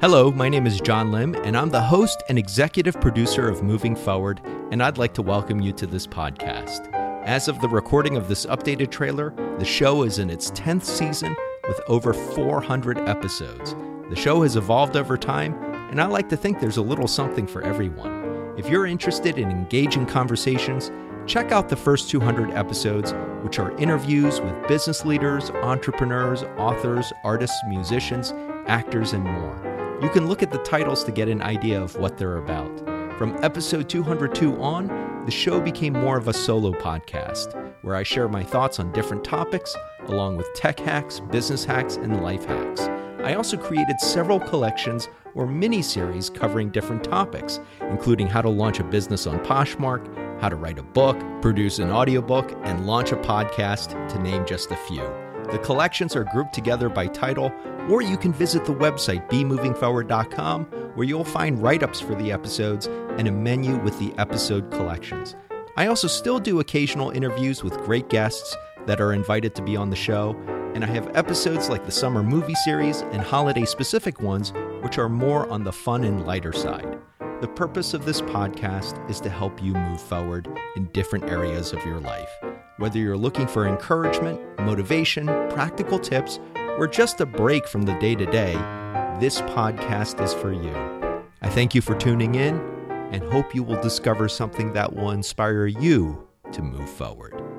Hello, my name is John Lim, and I'm the host and executive producer of Moving Forward, and I'd like to welcome you to this podcast. As of the recording of this updated trailer, the show is in its 10th season with over 400 episodes. The show has evolved over time, and I like to think there's a little something for everyone. If you're interested in engaging conversations, check out the first 200 episodes, which are interviews with business leaders, entrepreneurs, authors, artists, musicians, actors, and more. You can look at the titles to get an idea of what they're about. From episode 202 on, the show became more of a solo podcast where I share my thoughts on different topics, along with tech hacks, business hacks, and life hacks. I also created several collections or mini series covering different topics, including how to launch a business on Poshmark, how to write a book, produce an audiobook, and launch a podcast, to name just a few. The collections are grouped together by title, or you can visit the website bemovingforward.com where you'll find write ups for the episodes and a menu with the episode collections. I also still do occasional interviews with great guests that are invited to be on the show, and I have episodes like the summer movie series and holiday specific ones, which are more on the fun and lighter side. The purpose of this podcast is to help you move forward in different areas of your life. Whether you're looking for encouragement, motivation, practical tips, or just a break from the day to day, this podcast is for you. I thank you for tuning in and hope you will discover something that will inspire you to move forward.